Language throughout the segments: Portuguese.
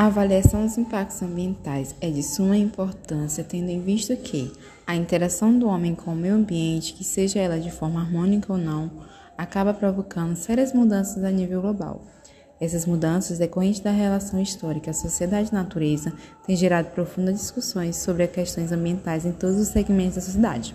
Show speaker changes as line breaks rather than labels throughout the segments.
A avaliação dos impactos ambientais é de suma importância, tendo em vista que a interação do homem com o meio ambiente, que seja ela de forma harmônica ou não, acaba provocando sérias mudanças a nível global. Essas mudanças decorrentes da relação histórica sociedade-natureza têm gerado profundas discussões sobre as questões ambientais em todos os segmentos da sociedade.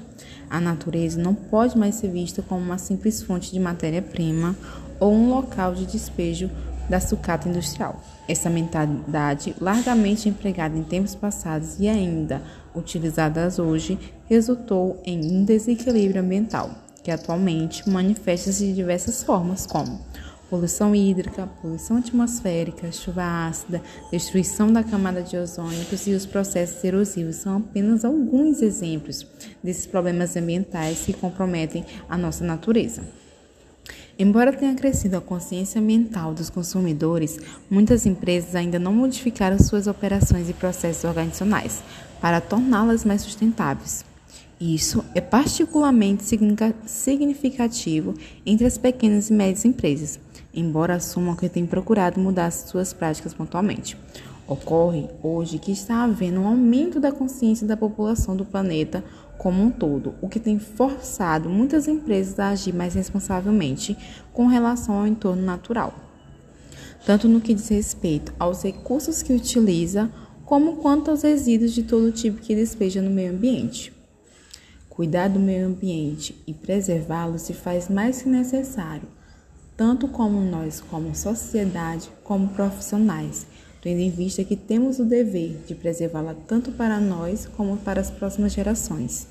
A natureza não pode mais ser vista como uma simples fonte de matéria-prima ou um local de despejo da sucata industrial. Essa mentalidade, largamente empregada em tempos passados e ainda utilizada hoje, resultou em um desequilíbrio ambiental, que atualmente manifesta-se de diversas formas, como poluição hídrica, poluição atmosférica, chuva ácida, destruição da camada de ozônio e os processos erosivos são apenas alguns exemplos desses problemas ambientais que comprometem a nossa natureza. Embora tenha crescido a consciência ambiental dos consumidores, muitas empresas ainda não modificaram suas operações e processos organizacionais para torná-las mais sustentáveis. Isso é particularmente significativo entre as pequenas e médias empresas, embora assumam que têm procurado mudar suas práticas pontualmente. Ocorre hoje que está havendo um aumento da consciência da população do planeta como um todo, o que tem forçado muitas empresas a agir mais responsavelmente com relação ao entorno natural, tanto no que diz respeito aos recursos que utiliza, como quanto aos resíduos de todo tipo que despeja no meio ambiente. Cuidar do meio ambiente e preservá-lo se faz mais que necessário, tanto como nós, como sociedade, como profissionais, tendo em vista que temos o dever de preservá-la tanto para nós como para as próximas gerações.